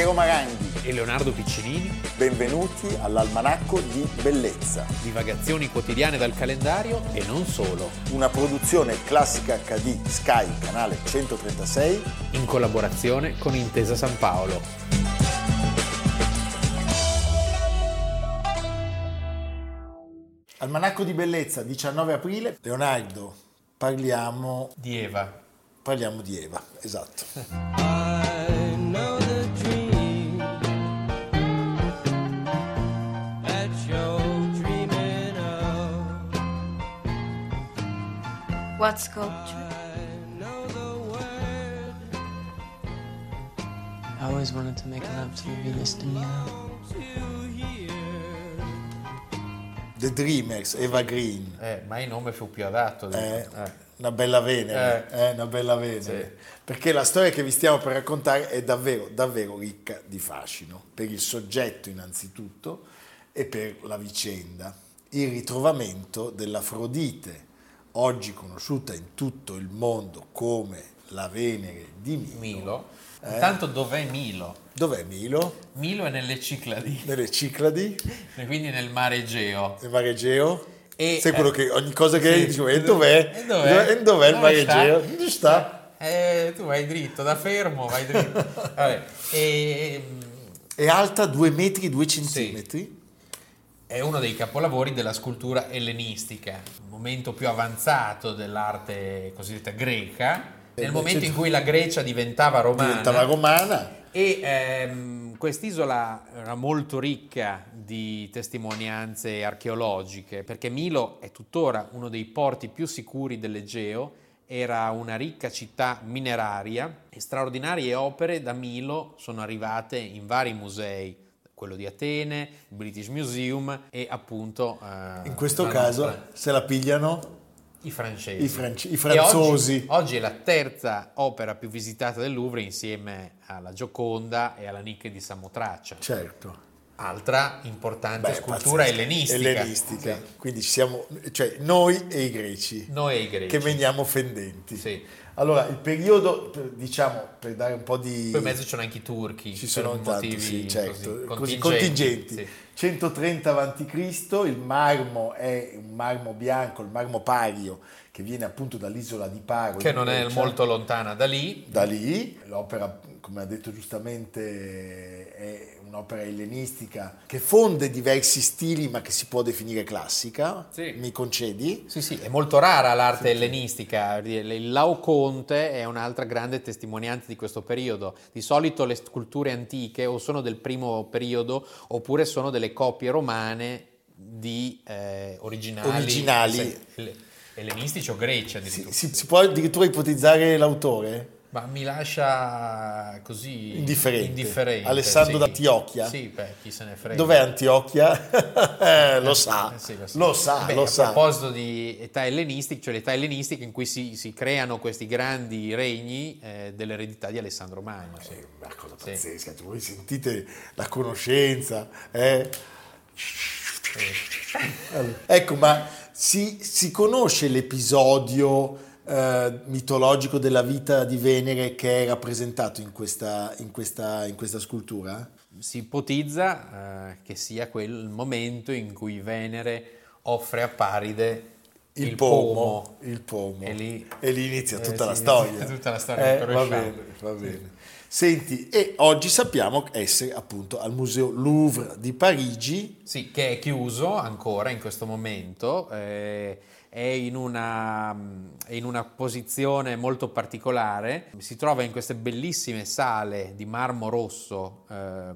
Piero Maranghi e Leonardo Piccinini. Benvenuti all'Almanacco di Bellezza. Divagazioni quotidiane dal calendario e non solo. Una produzione classica HD Sky, canale 136. In collaborazione con Intesa San Paolo. Almanacco di Bellezza, 19 aprile. Leonardo, parliamo di Eva. Parliamo di Eva, esatto. What sculpture? I always wanted to make love to Venus de Milo. The Dreamers, Eva Green. Eh, mai nome fu più adatto. Eh, eh. Una bella Venere, Eh. eh, una bella Venere. Sì. Perché la storia che vi stiamo per raccontare è davvero, davvero ricca di fascino. Per il soggetto innanzitutto e per la vicenda. Il ritrovamento dell'Afrodite, oggi conosciuta in tutto il mondo come la Venere di Milo. Milo. Eh. Intanto dov'è Milo? Dov'è Milo? Milo è nelle Cicladi, Nelle Cicladi, quindi nel mare Egeo. nel Mare Egeo. E, Sai quello eh, che ogni cosa che sì. dicevo, e dov'è? E dov'è? E dov'è il Mare? Egeo? Dove sta? Eh, tu vai dritto, da fermo vai dritto. Vabbè, e, È alta 2 metri e 2 centimetri. È uno dei capolavori della scultura ellenistica, il momento più avanzato dell'arte cosiddetta greca, nel Eh, momento in certo. cui la Grecia diventava romana. Diventava romana. E ehm, quest'isola era molto ricca di testimonianze archeologiche, perché Milo è tuttora uno dei porti più sicuri dell'Egeo, era una ricca città mineraria e straordinarie opere da Milo sono arrivate in vari musei, quello di Atene, il British Museum e appunto... eh, In questo caso nostra- se la pigliano i francesi. i, france- i franzosi. Oggi, oggi è la terza opera più visitata del Louvre insieme alla Gioconda e alla Nicche di Samotracia. Certo. Altra importante Beh, scultura pazzesca. ellenistica. Ellenistica. Sì. Quindi ci siamo, cioè noi e i greci, Noi e i greci. che veniamo fendenti. Sì. Allora, il periodo, per- diciamo, per dare un po' di... Poi in mezzo ci sono anche i turchi. Ci sono tanti, motivi sì, certo, così, così contingenti. Sì. 130 a.C., il marmo è un marmo bianco, il marmo pario, che viene appunto dall'isola di Paro. Che non è Grecia. molto lontana da lì. da lì. L'opera, come ha detto giustamente, è un'opera ellenistica che fonde diversi stili, ma che si può definire classica. Sì. Mi concedi? Sì, sì, è molto rara l'arte ellenistica. Il Laoconte è un'altra grande testimonianza di questo periodo. Di solito le sculture antiche o sono del primo periodo oppure sono delle copie romane di eh, originali, Originali. sì, le- ellenistici o greci Si, addirittura. si- si può addirittura ipotizzare l'autore? Ma mi lascia così Indifferente. indifferente, Alessandro sì. d'Antiochia? Sì, beh, chi se ne frega. Dov'è Antiochia? Eh, lo sa, Eh sì, lo sa, Beh, lo a sa. proposito di età ellenistica, cioè l'età ellenistica in cui si, si creano questi grandi regni eh, dell'eredità di Alessandro Magno. sì. È una cosa pazzesca, cioè, voi sentite la conoscenza, eh? Allora, Ecco, ma si, si conosce l'episodio eh, mitologico della vita di Venere che è rappresentato in questa, in questa, in questa scultura? Si ipotizza eh, che sia quel momento in cui Venere offre a Paride Il, il, pomo, il pomo. E lì, E lì inizia eh, tutta la inizia tutta la storia Eh, va bene, va bene. Senti, e oggi sappiamo essere appunto al Museo Louvre di Parigi. Sì, che è chiuso ancora in questo momento, eh, è in una, è in una posizione molto particolare, si trova in queste bellissime sale di marmo rosso eh,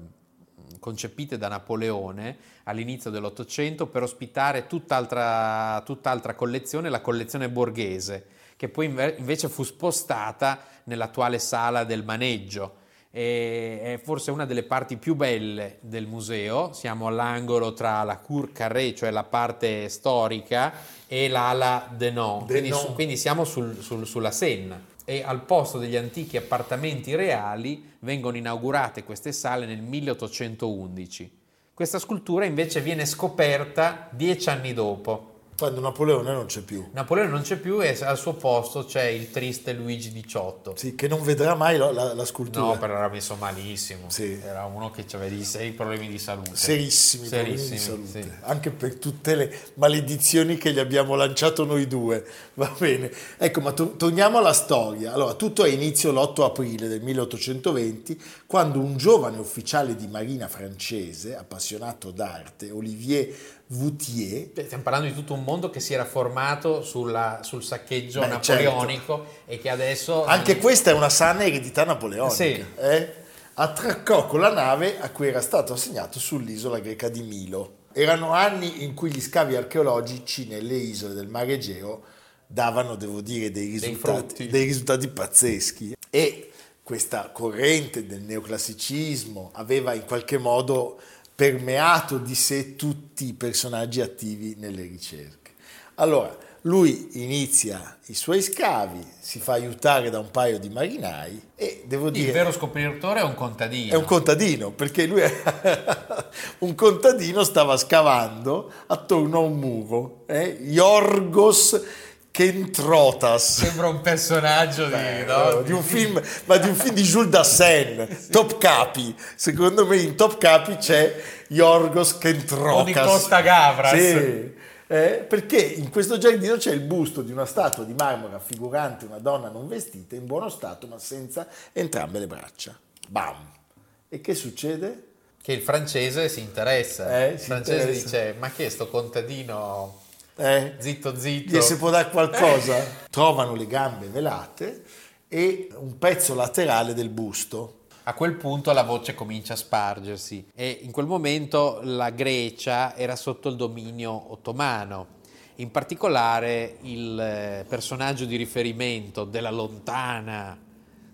concepite da Napoleone all'inizio dell'Ottocento per ospitare tutt'altra, tutt'altra collezione, la collezione borghese, che poi inve- invece fu spostata nell'attuale sala del maneggio è forse una delle parti più belle del museo. Siamo all'angolo tra la Cour Carré, cioè la parte storica, e l'ala Denon. Quindi, su- quindi siamo sul- sul- sulla Senna. E al posto degli antichi appartamenti reali vengono inaugurate queste sale nel 1811. Questa scultura invece viene scoperta dieci anni dopo. Quando Napoleone non c'è più. Napoleone non c'è più e al suo posto c'è il triste Luigi XVIII. Sì, che non vedrà mai la, la- la scultura. No, però era messo malissimo. Sì. Era uno che aveva dei seri problemi di salute. Serissimi, problemi di Serissimi, salute. sì. Anche per tutte le maledizioni che gli abbiamo lanciato noi due. Va bene. Ecco, ma to- torniamo alla storia. Allora, tutto è inizio l'8 aprile del 1820, quando un giovane ufficiale di marina francese, appassionato d'arte, Olivier Voutier, Stiamo parlando di tutto un mondo che si era formato sulla- sul saccheggio Beh, napoleonico e che adesso... Anche questa è una sana eredità napoleonica. Sì. eh? Attraccò con la nave a cui era stato assegnato sull'isola greca di Milo. Erano anni in cui gli scavi archeologici nelle isole del Mar Egeo davano, devo dire, dei risultati, frutti. dei risultati pazzeschi. E questa corrente del neoclassicismo aveva in qualche modo permeato di sé tutti i personaggi attivi nelle ricerche. Allora, lui inizia i suoi scavi, si fa aiutare da un paio di marinai e devo Il dire... vero scopritore è un contadino. È un contadino, perché lui un contadino stava scavando attorno a un muro, eh? Yorgos Kentrotas. Sembra un personaggio di... Eh, no? di un film, ma di un film di Jules Dassin, Top Capi. Secondo me in Top Capi c'è Yorgos Kentrotas. O di Costa Gavras. Sì, eh, perché in questo giardino c'è il busto di una statua di marmo raffigurante una donna non vestita, in buono stato ma senza entrambe le braccia. Bam! E che succede? Che il francese si interessa. Eh, il si francese interessa. dice, ma che è sto contadino Eh? zitto zitto? Gli si può dare qualcosa? Trovano le gambe velate e un pezzo laterale del busto. A quel punto la voce comincia a spargersi e in quel momento la Grecia era sotto il dominio ottomano. In particolare il eh, personaggio di riferimento della lontana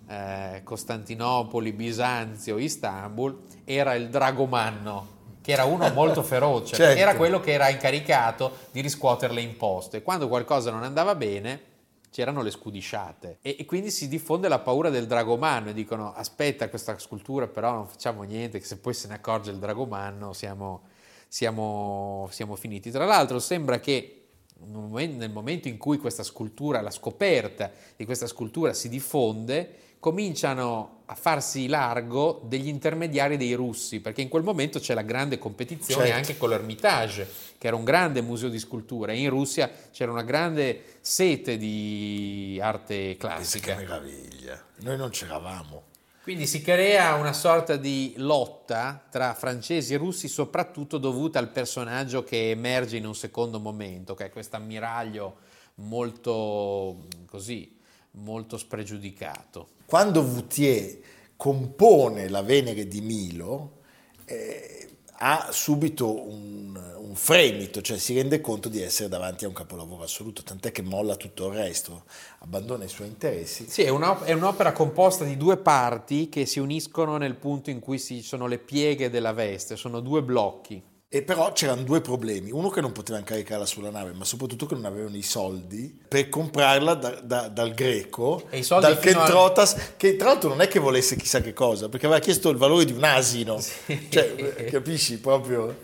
eh, Costantinopoli, Bisanzio, Istanbul era il Dragomanno, che era uno molto feroce, Certo. era quello che era incaricato di riscuotere le imposte. Quando qualcosa non andava bene, c'erano le scudisciate e, e quindi si diffonde la paura del dragomanno e dicono aspetta questa scultura però non facciamo niente che se poi se ne accorge il dragomanno siamo, siamo, siamo finiti. Tra l'altro sembra che nel momen- nel momento in cui questa scultura, la scoperta di questa scultura si diffonde, cominciano a farsi largo degli intermediari dei russi, perché in quel momento c'è la grande competizione Certo. anche con l'Ermitage, che era un grande museo di scultura, e in Russia c'era una grande sete di arte Pensa che classica. meraviglia. Noi non c'eravamo. Quindi si crea una sorta di lotta tra francesi e russi, soprattutto dovuta al personaggio che emerge in un secondo momento, che è questo ammiraglio molto così, molto spregiudicato. Quando Voutier compone la Venere di Milo, eh, ha subito un, un fremito, cioè si rende conto di essere davanti a un capolavoro assoluto, tant'è che molla tutto il resto, abbandona i suoi interessi. Sì, è, un'op- è un'opera composta di due parti che si uniscono nel punto in cui ci sono le pieghe della veste, sono due blocchi. E però c'erano due problemi, uno che non potevano caricarla sulla nave, ma soprattutto che non avevano i soldi per comprarla da- da- dal greco, dal fino a- Kentrotas, che tra l'altro non è che volesse chissà che cosa, perché aveva chiesto il valore di un asino, cioè, eh, capisci proprio?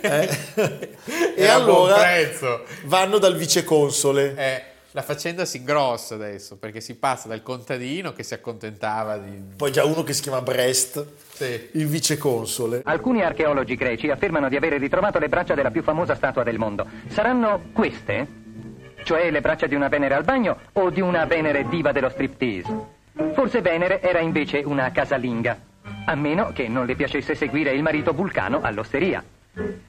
Eh? e allora vanno dal viceconsole. Eh, la faccenda si grossa adesso perché si passa dal contadino che si accontentava di... Poi già uno che si chiama Brest, Sì. il viceconsole. Alcuni archeologi greci affermano di avere ritrovato le braccia della più famosa statua del mondo. Saranno queste? Cioè le braccia di una Venere al bagno o di una Venere diva dello striptease? Forse Venere era invece una casalinga, a meno che non le piacesse seguire il marito Vulcano all'osteria.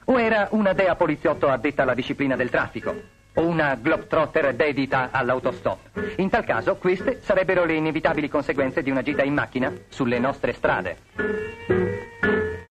O era una dea poliziotto addetta alla disciplina del traffico, una globetrotter dedita all'autostop. In tal caso, queste sarebbero le inevitabili conseguenze di una gita in macchina sulle nostre strade.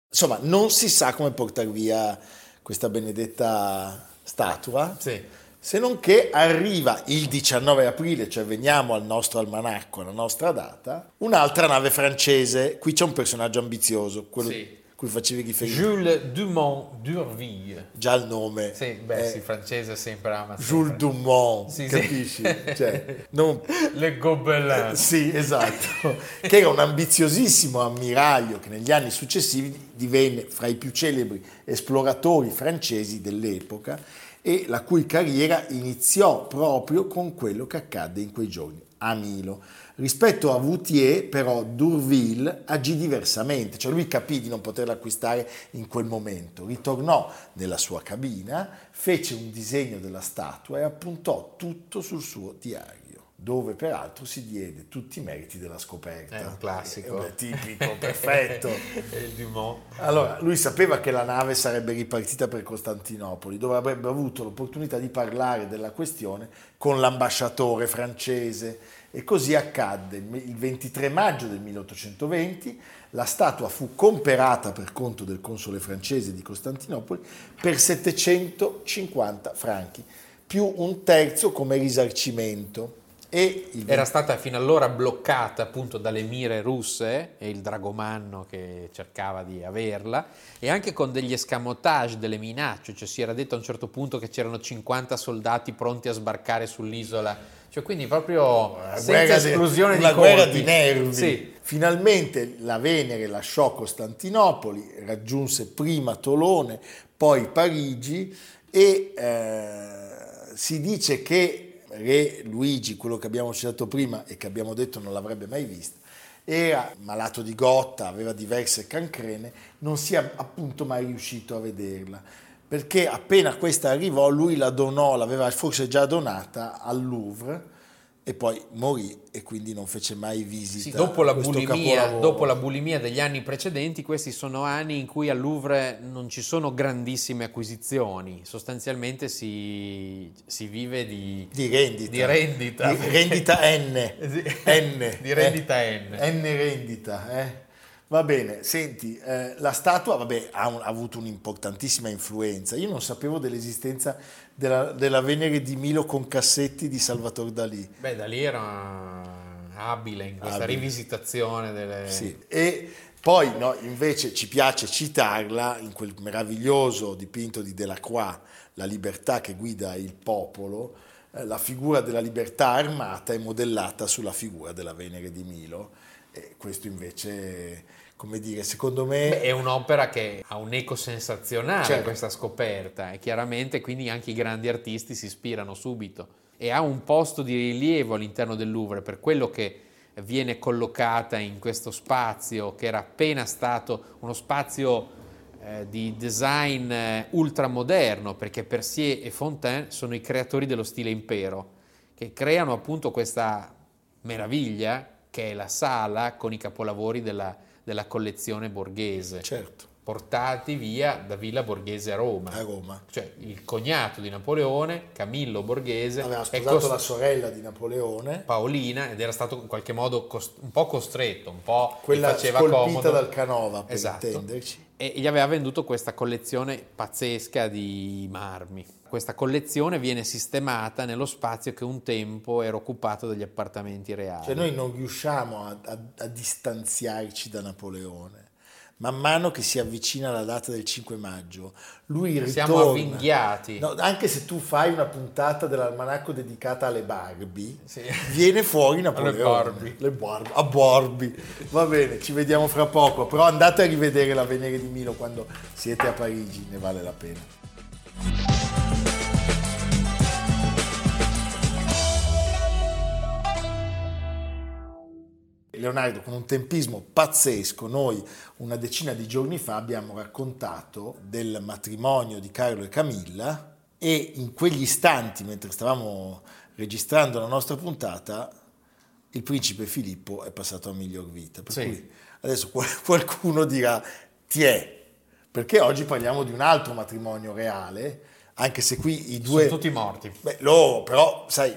Insomma, non si sa come portare via questa benedetta statua. Sì. Se non che arriva il 19 aprile, cioè veniamo al nostro almanacco, alla nostra data, un'altra nave francese. Qui c'è un personaggio ambizioso, quello Sì. Cui facevi riferimento. Jules Dumont d'Urville. Già il nome. Sì, beh, è sì, francese sempre ama Jules. Dumont, Sì, sì. capisci? Cioè, non- Le Gobelins. Sì, esatto, che era un ambiziosissimo ammiraglio che negli anni successivi divenne fra i più celebri esploratori francesi dell'epoca e la cui carriera iniziò proprio con quello che accadde in quei giorni a Milo. Rispetto a Voutier, però, Durville agì diversamente, cioè lui capì di non poterla acquistare in quel momento, ritornò nella sua cabina, fece un disegno della statua e appuntò tutto sul suo diario dove peraltro si diede tutti i meriti della scoperta. È un classico. Eh, tipico, perfetto. È il Dumont. Allora, lui sapeva che la nave sarebbe ripartita per Costantinopoli, dove avrebbe avuto l'opportunità di parlare della questione con l'ambasciatore francese e così accadde. Il 23 maggio del 1820 la statua fu comperata per conto del console francese di Costantinopoli per 750 franchi, più un terzo come risarcimento. Il... Era stata fino allora bloccata appunto dalle mire russe e il dragomanno che cercava di averla e anche con degli escamotage, delle minacce, cioè si era detto a un certo punto che c'erano 50 soldati pronti a sbarcare sull'isola, cioè quindi proprio una senza esclusione di, una di guerra di nervi. Sì. Finalmente la Venere lasciò Costantinopoli, raggiunse prima Tolone, poi Parigi e eh, si dice che re Luigi, quello che abbiamo citato prima e che abbiamo detto non l'avrebbe mai vista, era malato di gotta, aveva diverse cancrene, non sia appunto mai riuscito a vederla, perché appena questa arrivò lui la donò, l'aveva forse già donata al Louvre e poi morì e quindi non fece mai visita. Sì, dopo, la bulimia, dopo, la bulimia, degli anni precedenti, questi sono anni in cui al Louvre non ci sono grandissime acquisizioni, sostanzialmente si, si vive di, di rendita. Di rendita, di rendita N. N. Di rendita eh, N. N rendita, eh. Va bene, senti, eh, la statua vabbè, ha, un, ha, avuto un'importantissima influenza. Io non sapevo dell'esistenza della, della, Venere di Milo con cassetti di Salvatore Dalì. Beh, Dalì era abile in questa abile. rivisitazione delle... Sì, e poi no, invece ci piace citarla in quel meraviglioso dipinto di Delacroix, La libertà che guida il popolo, eh, la figura della libertà armata è modellata sulla figura della Venere di Milo. E questo invece come dire, secondo me... Beh, è un'opera che ha un eco sensazionale certo. questa scoperta e chiaramente quindi anche i grandi artisti si ispirano subito e ha un posto di rilievo all'interno del Louvre per quello che viene collocata in questo spazio che era appena stato uno spazio eh, di design eh, ultramoderno perché Percier e Fontaine sono i creatori dello stile impero che creano appunto questa meraviglia che è la sala con i capolavori della della collezione borghese. Certo. Portati via da Villa Borghese a Roma. A Roma. Cioè il cognato di Napoleone, Camillo Borghese. Aveva sposato cost- la sorella di Napoleone. Paolina, ed era stato in qualche modo cost- un po' costretto, un po' Quella faceva comodo. dal Canova, per esatto. intenderci. E gli aveva venduto questa collezione pazzesca di marmi. Questa collezione viene sistemata nello spazio che un tempo era occupato dagli appartamenti reali. Cioè noi non riusciamo a, a, a distanziarci da Napoleone. Man mano che si avvicina la data del 5 maggio, lui ritorna. Siamo avvinghiati. No, anche se tu fai una puntata dell'almanacco dedicata alle Barbie, Sì. viene fuori Napoleone. Alle Barbie. Le Barbie. A Barbie. Va bene, ci vediamo fra poco. Però andate a rivedere la Venere di Milo quando siete a Parigi, ne vale la pena. Leonardo, con un tempismo pazzesco, noi una decina di giorni fa abbiamo raccontato del matrimonio di Carlo e Camilla e in quegli istanti, mentre stavamo registrando la nostra puntata, il principe Filippo è passato a miglior vita. Per Sì. cui adesso qualcuno dirà, ti è, perché oggi parliamo di un altro matrimonio reale, anche se qui i due... Sono tutti morti. Beh, loro però, sai,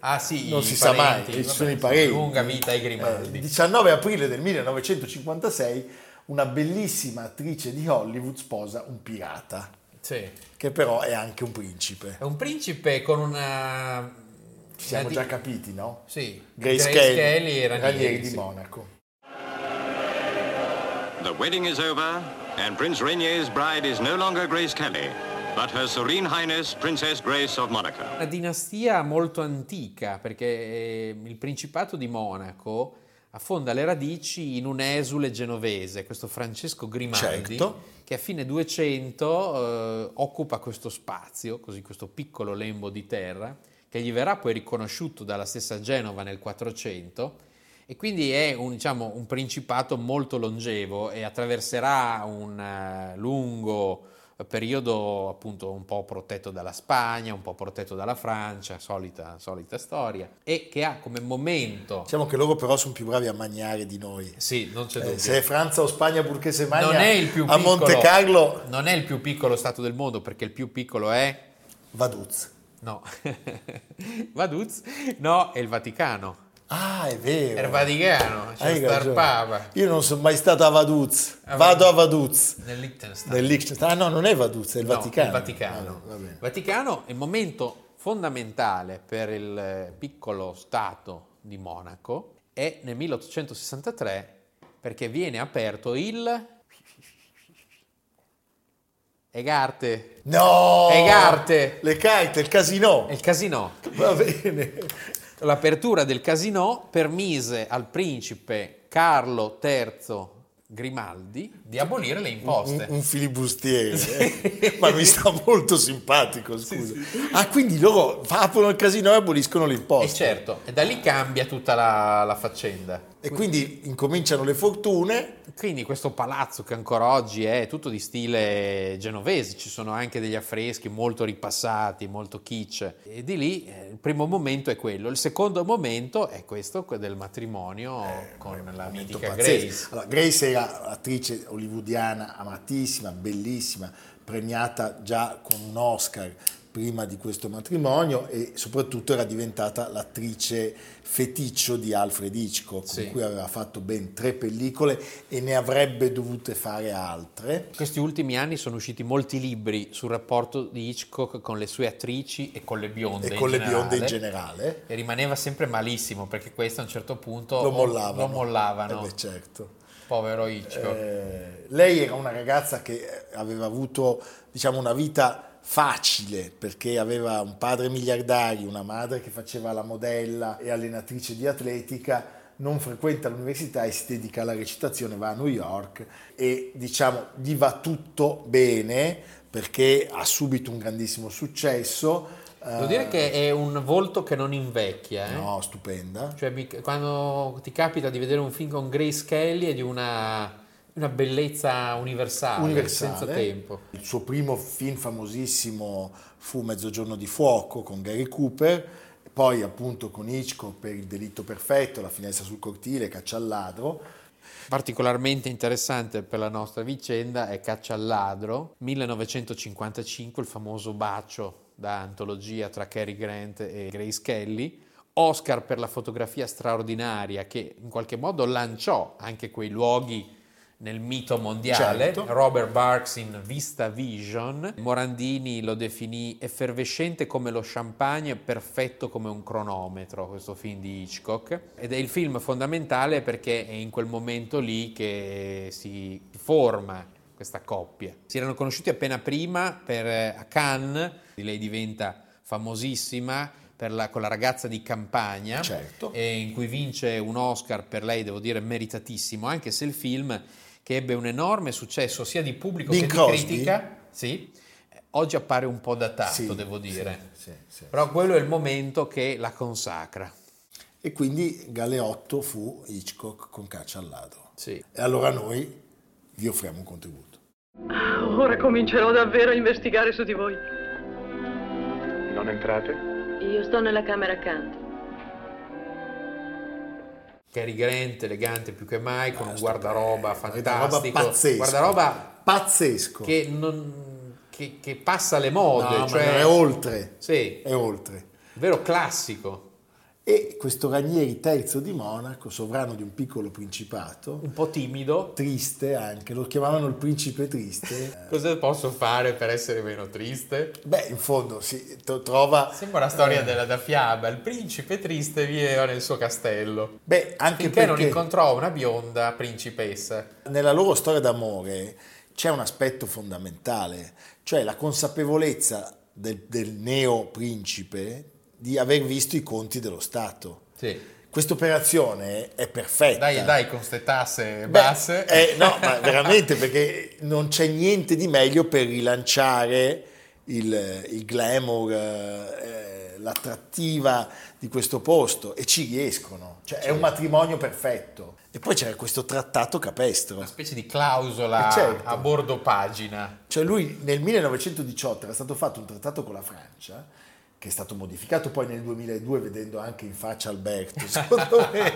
Ah sì, non si sa mai, parenti, ci vabbè, sono i parenti. Lunga vita ai Eh, Grimaldi. 19 aprile del 1956 una bellissima attrice di Hollywood sposa un pirata, Sì. che però è anche un principe. È un principe con una... Ci siamo una già di- capiti, no? Sì, Grace, Kelly Kelly, e Ranieri, di sì. Monaco. The wedding is over, and Prince Rainier's bride is no longer Grace Kelly, but Her Serene Highness Princess Grace of Monaco. Una dinastia molto antica, perché eh, il Principato di Monaco affonda le radici in un esule genovese, questo Francesco Grimaldi, Certo. che a fine 200 eh, occupa questo spazio, così questo piccolo lembo di terra, che gli verrà poi riconosciuto dalla stessa Genova nel 400 e quindi è un, diciamo, un principato molto longevo e attraverserà un eh, lungo periodo appunto un po' protetto dalla Spagna, un po' protetto dalla Francia, solita, solita storia, e che ha come momento... Diciamo che loro però sono più bravi a mangiare di noi. Sì, non c'è Eh, dubbio. se è Francia o Spagna purché se magna non è il più a piccolo, Monte Carlo non è il più piccolo stato del mondo perché il più piccolo è Vaduz. no Vaduz no è il Vaticano Ah, è vero. è il Vaticano Hai c'è sta il ragione. Papa Io non sono mai stato a Vaduz. Ah, Vado a Vaduz. nel Liechtenstein Nel Liechtenstein. Ah no, non è Vaduz, è il No, Vaticano. il Vaticano. Ah, no. Vaticano è il momento fondamentale per il piccolo stato di Monaco è nel 1863 perché viene aperto il Egarte No! Egarte. Le carte, il casino. il casino Va bene. L'apertura del casino permise al principe Carlo III Grimaldi di abolire le Un, imposte. un filibustiere, eh. ma mi sta molto simpatico, scusa. Ah, quindi loro aprono il casino e aboliscono le E imposte. certo, e da lì cambia tutta la, la faccenda. E quindi incominciano le fortune. Quindi questo palazzo che ancora oggi è tutto di stile genovese, ci sono anche degli affreschi molto ripassati, molto kitsch. E di lì eh, il primo momento è quello. Il secondo momento è questo del matrimonio con la mitica pazzesco. Grace. Allora, Grace era attrice hollywoodiana amatissima, bellissima, premiata già con un Oscar prima di questo matrimonio e soprattutto era diventata l'attrice feticcio di Alfred Hitchcock, Sì. con cui aveva fatto ben tre pellicole e ne avrebbe dovute fare altre. In questi ultimi anni sono usciti molti libri sul rapporto di Hitchcock con le sue attrici e con le bionde. E con le bionde in generale. generale E rimaneva sempre malissimo perché queste a un certo punto lo mollavano. lo mollavano. Eh beh, certo. Povero Hitchcock. Eh, lei era una ragazza che aveva avuto diciamo, una vita facile perché aveva un padre miliardario, una madre che faceva la modella e allenatrice di atletica, non frequenta l'università e si dedica alla recitazione, va a New York e diciamo gli va tutto bene perché ha subito un grandissimo successo. Devo dire che è un volto che non invecchia. eh. No, stupenda. Cioè, quando ti capita di vedere un film con Grace Kelly è di una, una bellezza universale, universale. senza tempo. Il suo primo film famosissimo fu Mezzogiorno di fuoco con Gary Cooper, poi appunto con Hitchcock per Il delitto perfetto, La finestra sul cortile, Caccia al ladro. Particolarmente interessante per la nostra vicenda è Caccia al ladro, 1955, il famoso bacio da antologia tra Cary Grant e Grace Kelly, Oscar per la fotografia straordinaria che in qualche modo lanciò anche quei luoghi nel mito mondiale, Certo. Robert Barks in Vista Vision, Morandini lo definì effervescente come lo champagne, perfetto come un cronometro, questo film di Hitchcock, ed è il film fondamentale perché è in quel momento lì che si forma questa coppia. Si erano conosciuti appena prima per, eh, a Cannes, lei diventa famosissima per la- con la ragazza di campagna, Certo. e in cui vince un Oscar per lei, devo dire, meritatissimo, anche se il film che ebbe un enorme successo sia di pubblico Bing che di Crosby? critica, sì, oggi appare un po' datato, Sì, devo dire. sì, sì, sì. Però quello è il momento che la consacra. E quindi Galeotto fu Hitchcock con Caccia al ladro. Sì. E allora noi vi offriamo un contributo. Ora comincerò davvero a investigare su di voi. Non entrate? Io sto nella camera accanto. Cary Grant, elegante più che mai, con un guardaroba Guardaroba fantastico. pazzesco. Guardaroba Pazzesco. che, non- che- che passa le mode, No, cioè è oltre. Sì, È oltre. vero classico, E questo Ranieri III di Monaco, sovrano di un piccolo principato, un po' timido. triste anche, lo chiamavano il principe triste. Cosa posso fare per essere meno triste? Beh, in fondo si to- trova... Sembra la storia della da fiaba, il principe triste viveva nel suo castello. Beh, anche non perché incontrò una bionda principessa. nella loro storia d'amore c'è un aspetto fondamentale, cioè la consapevolezza del, del neo principe di aver visto i conti dello Stato. Sì. questa operazione è perfetta. Dai, dai, con queste tasse Beh, basse. eh, no, ma veramente perché non c'è niente di meglio per rilanciare il, il glamour, eh, l'attrattiva di questo posto e ci riescono. Cioè, è un matrimonio perfetto. E poi c'era questo trattato capestro. Una specie di clausola Eh, certo. a bordo pagina. Cioè lui nel 1918 era stato fatto un trattato con la Francia che è stato modificato poi nel 2002 vedendo anche in faccia Alberto, secondo me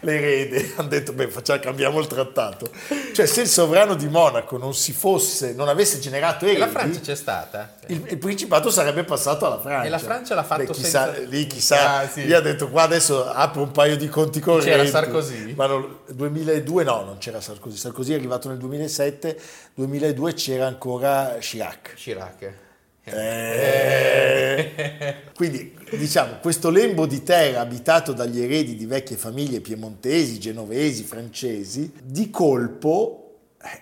l'erede, hanno detto beh facciamo, cambiamo il trattato. Cioè se il sovrano di Monaco non si fosse, non avesse generato E eredi, la Francia c'è stata? il, il principato sarebbe passato alla Francia. E la Francia l'ha fatto Beh, chissà, senza- Lì chissà, Ah, sì. lì ha detto qua adesso apro un paio di conti correnti. C'era Sarkozy? Ma non, 2002 no, non c'era Sarkozy. Sarkozy è arrivato nel 2007, 2002 c'era ancora Chirac. Chirac. Eh, Quindi diciamo questo lembo di terra abitato dagli eredi di vecchie famiglie piemontesi, genovesi, francesi, di colpo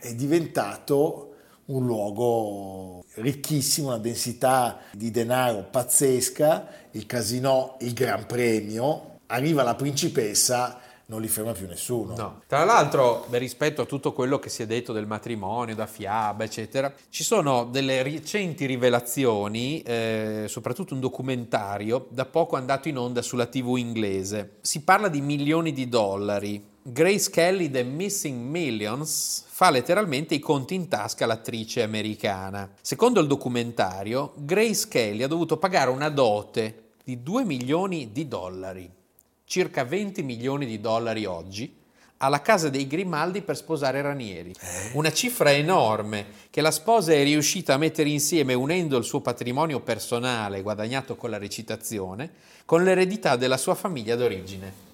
è diventato un luogo ricchissimo, una densità di denaro pazzesca, il casino, il gran premio, arriva la principessa, non li ferma più nessuno. No. Tra l'altro, rispetto a tutto quello che si è detto del matrimonio, da fiaba, eccetera, ci sono delle recenti rivelazioni, eh, soprattutto un documentario da poco andato in onda sulla TV inglese. Si parla di milioni di dollari. Grace Kelly, The Missing Millions, fa letteralmente i conti in tasca all'attrice americana. Secondo il documentario, Grace Kelly ha dovuto pagare una dote di 2 milioni di dollari circa 20 milioni di dollari oggi, alla casa dei Grimaldi per sposare Ranieri. Una cifra enorme che la sposa è riuscita a mettere insieme unendo il suo patrimonio personale guadagnato con la recitazione con l'eredità della sua famiglia d'origine.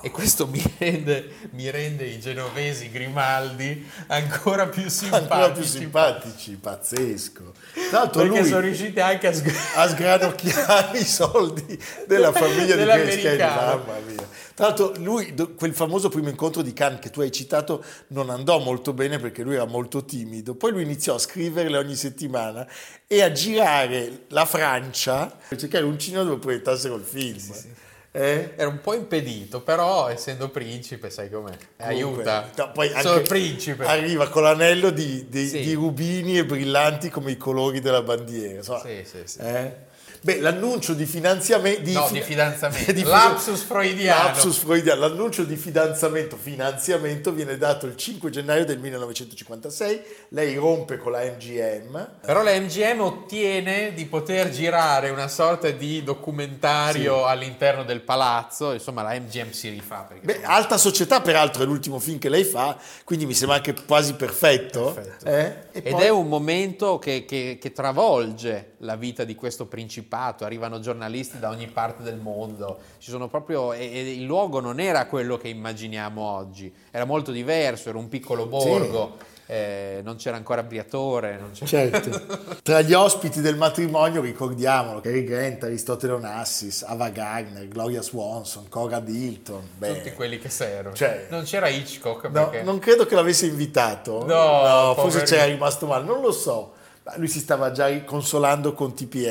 E questo mi rende, mi rende i genovesi Grimaldi ancora più simpatici. Ancora più simpatici, pazzesco. L'altro Perché lui sono riusciti anche a sg- a sgranocchiare i soldi della famiglia di Grace Kelly, mamma mia. Tra l'altro lui, quel famoso primo incontro di Cannes che tu hai citato, non andò molto bene perché lui era molto timido. Poi lui iniziò a scriverle ogni settimana e a girare la Francia per cercare un cinema dove proiettassero il film. Eh? Era un po' impedito, però essendo principe, sai com'è? Comunque, Aiuta. no, poi Sono principe. Arriva con l'anello di, di- Sì. di rubini e brillanti come i colori della bandiera. insomma, Sì, sì, sì. eh? Beh, l'annuncio di finanziamento... No, di fidanzamento. Lapsus freudiano. Lapsus freudiano. L'annuncio di fidanzamento, finanziamento, viene dato il 5 gennaio del 1956. Lei rompe con la MGM. Però la MGM ottiene di poter girare una sorta di documentario all'interno del palazzo, insomma la MGM si rifà. Perché Beh, alta società, peraltro, è l'ultimo film che lei fa, quindi mi sembra anche quasi perfetto. Perfetto. eh? E Ed poi- è un momento che, che- che travolge la vita di questo principato, arrivano giornalisti da ogni parte del mondo, ci sono proprio, e, e il luogo non era quello che immaginiamo oggi, era molto diverso, era un piccolo borgo, eh, non c'era ancora Briatore, non c'era... Certo. Tra gli ospiti del matrimonio ricordiamolo Cary Grant, Aristotele Onassis, Ava Gardner, Gloria Swanson, Cora Hilton. Beh, Tutti quelli che servono. Cioè- non c'era Hitchcock no, perché... non credo che l'avesse invitato. No, forse poverino. c'era rimasto male, non lo so. Ma lui si stava già consolando con Tippi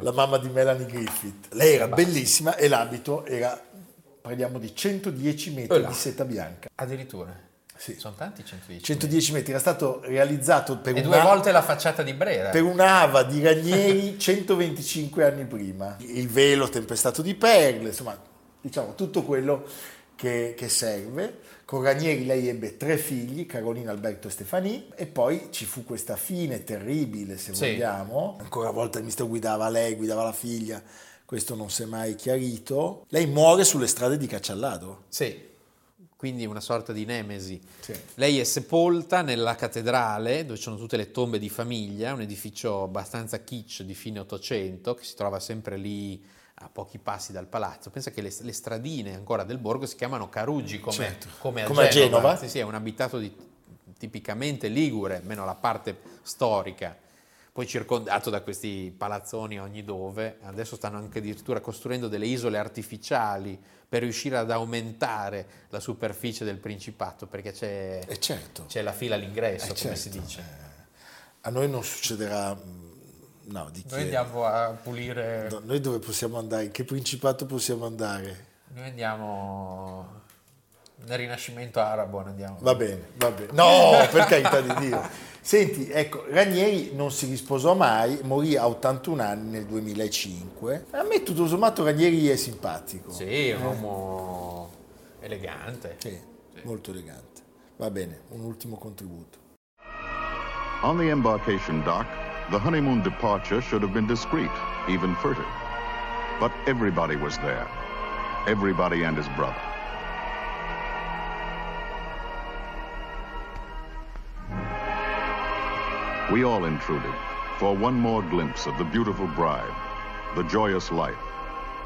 La mamma di Melanie Griffith. Lei era bellissima e l'abito era, parliamo di 110 metri Eh là. di seta bianca. Addirittura. Sì. Sono tanti 110. 110 metri, era stato realizzato per E una- due volte la facciata di Brera. per un'ava di Ranieri 125 anni prima. Il velo tempestato di perle, insomma, diciamo tutto quello che, che serve. Con Ranieri lei ebbe tre figli, Carolina, Alberto e Stefani, e poi ci fu questa fine terribile, se Sì. vogliamo. Ancora una volta il mister guidava lei, guidava la figlia, questo non si è mai chiarito. Lei muore sulle strade di Cacciallado. Sì, quindi una sorta di nemesi. Sì. Lei è sepolta nella cattedrale dove ci sono tutte le tombe di famiglia, un edificio abbastanza kitsch di fine Ottocento che si trova sempre lì a pochi passi dal palazzo. Pensa che le, le stradine ancora del borgo si chiamano Caruggi come, Certo. come a Come Genova. Genova. Sì, sì, è un abitato di- tipicamente ligure, almeno la parte storica. Poi circondato da questi palazzoni ogni dove, adesso stanno anche addirittura costruendo delle isole artificiali per riuscire ad aumentare la superficie del Principato, perché c'è, E certo. c'è la fila all'ingresso, Eh, come certo. si dice. A noi non succederà... No, di chi Noi è? andiamo a pulire No, Noi dove possiamo andare? In che principato possiamo andare? Noi andiamo nel rinascimento arabo, andiamo. Va bene, va bene. No, per carità di Dio. Senti, ecco, Ranieri non si risposò mai, morì a 81 anni nel 2005. A me tutto sommato Ranieri è simpatico. Sì, è un uomo elegante. Sì, molto elegante. Va bene, un ultimo contributo. On the embarkation dock, the honeymoon departure should have been discreet, even furtive. But everybody was there. Everybody and his brother. We all intruded for one more glimpse of the beautiful bride, the joyous life,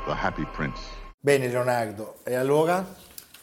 the happy prince. Bene Leonardo, e allora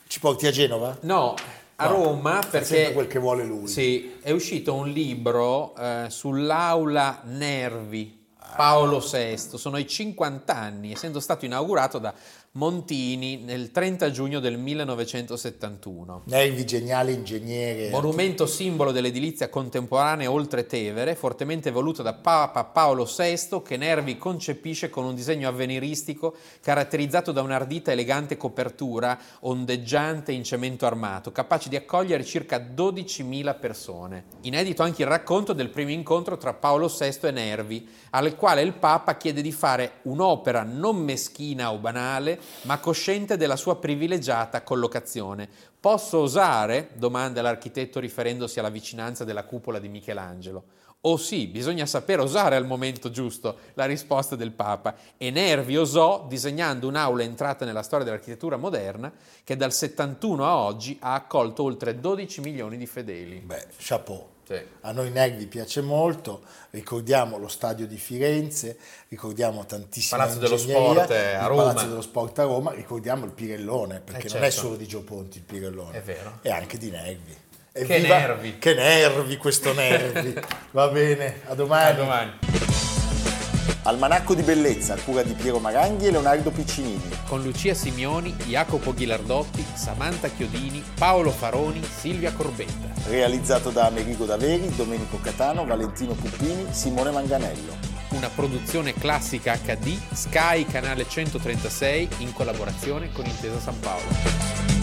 ci porti a Genova? No, a No, Roma perché quel che vuole lui. Sì, è uscito un libro eh, sull'aula Nervi Paolo VI, sono i 50 anni, essendo stato inaugurato da Montini nel 30 giugno del 1971. Nervi geniale ingegnere. Monumento simbolo dell'edilizia contemporanea oltre Tevere, fortemente voluto da Papa Paolo VI, che Nervi concepisce con un disegno avveniristico caratterizzato da un'ardita elegante copertura ondeggiante in cemento armato, capace di accogliere circa 12.000 persone. Inedito anche il racconto del primo incontro tra Paolo VI e Nervi, al quale il Papa chiede di fare un'opera non meschina o banale, ma cosciente della sua privilegiata collocazione. Posso osare? domanda l'architetto riferendosi alla vicinanza della cupola di Michelangelo. Oh sì, bisogna sapere osare al momento giusto, la risposta del Papa. E Nervi osò disegnando un'aula entrata nella storia dell'architettura moderna che dal 71 a oggi ha accolto oltre 12 milioni di fedeli. Beh, chapeau. Sì. A noi Nervi piace molto, ricordiamo lo stadio di Firenze, ricordiamo tantissima Palazzo dello Sport, eh, a il Roma. Palazzo dello Sport a Roma, ricordiamo il Pirellone, perché Eh, non è certo. solo di Gio Ponti il Pirellone, È vero. è anche di Nervi. Che Evviva- nervi. Che nervi questo Nervi. Va bene, a domani. A domani. Almanacco di bellezza, cura di Piero Maranghi e Leonardo Piccinini. Con Lucia Simioni, Jacopo Ghilardotti, Samantha Chiodini, Paolo Faroni, Silvia Corbetta. Realizzato da Amerigo Daveri, Domenico Catano, Valentino Puppini, Simone Manganello. Una produzione classica HD Sky Canale 136 in collaborazione con Intesa San Paolo.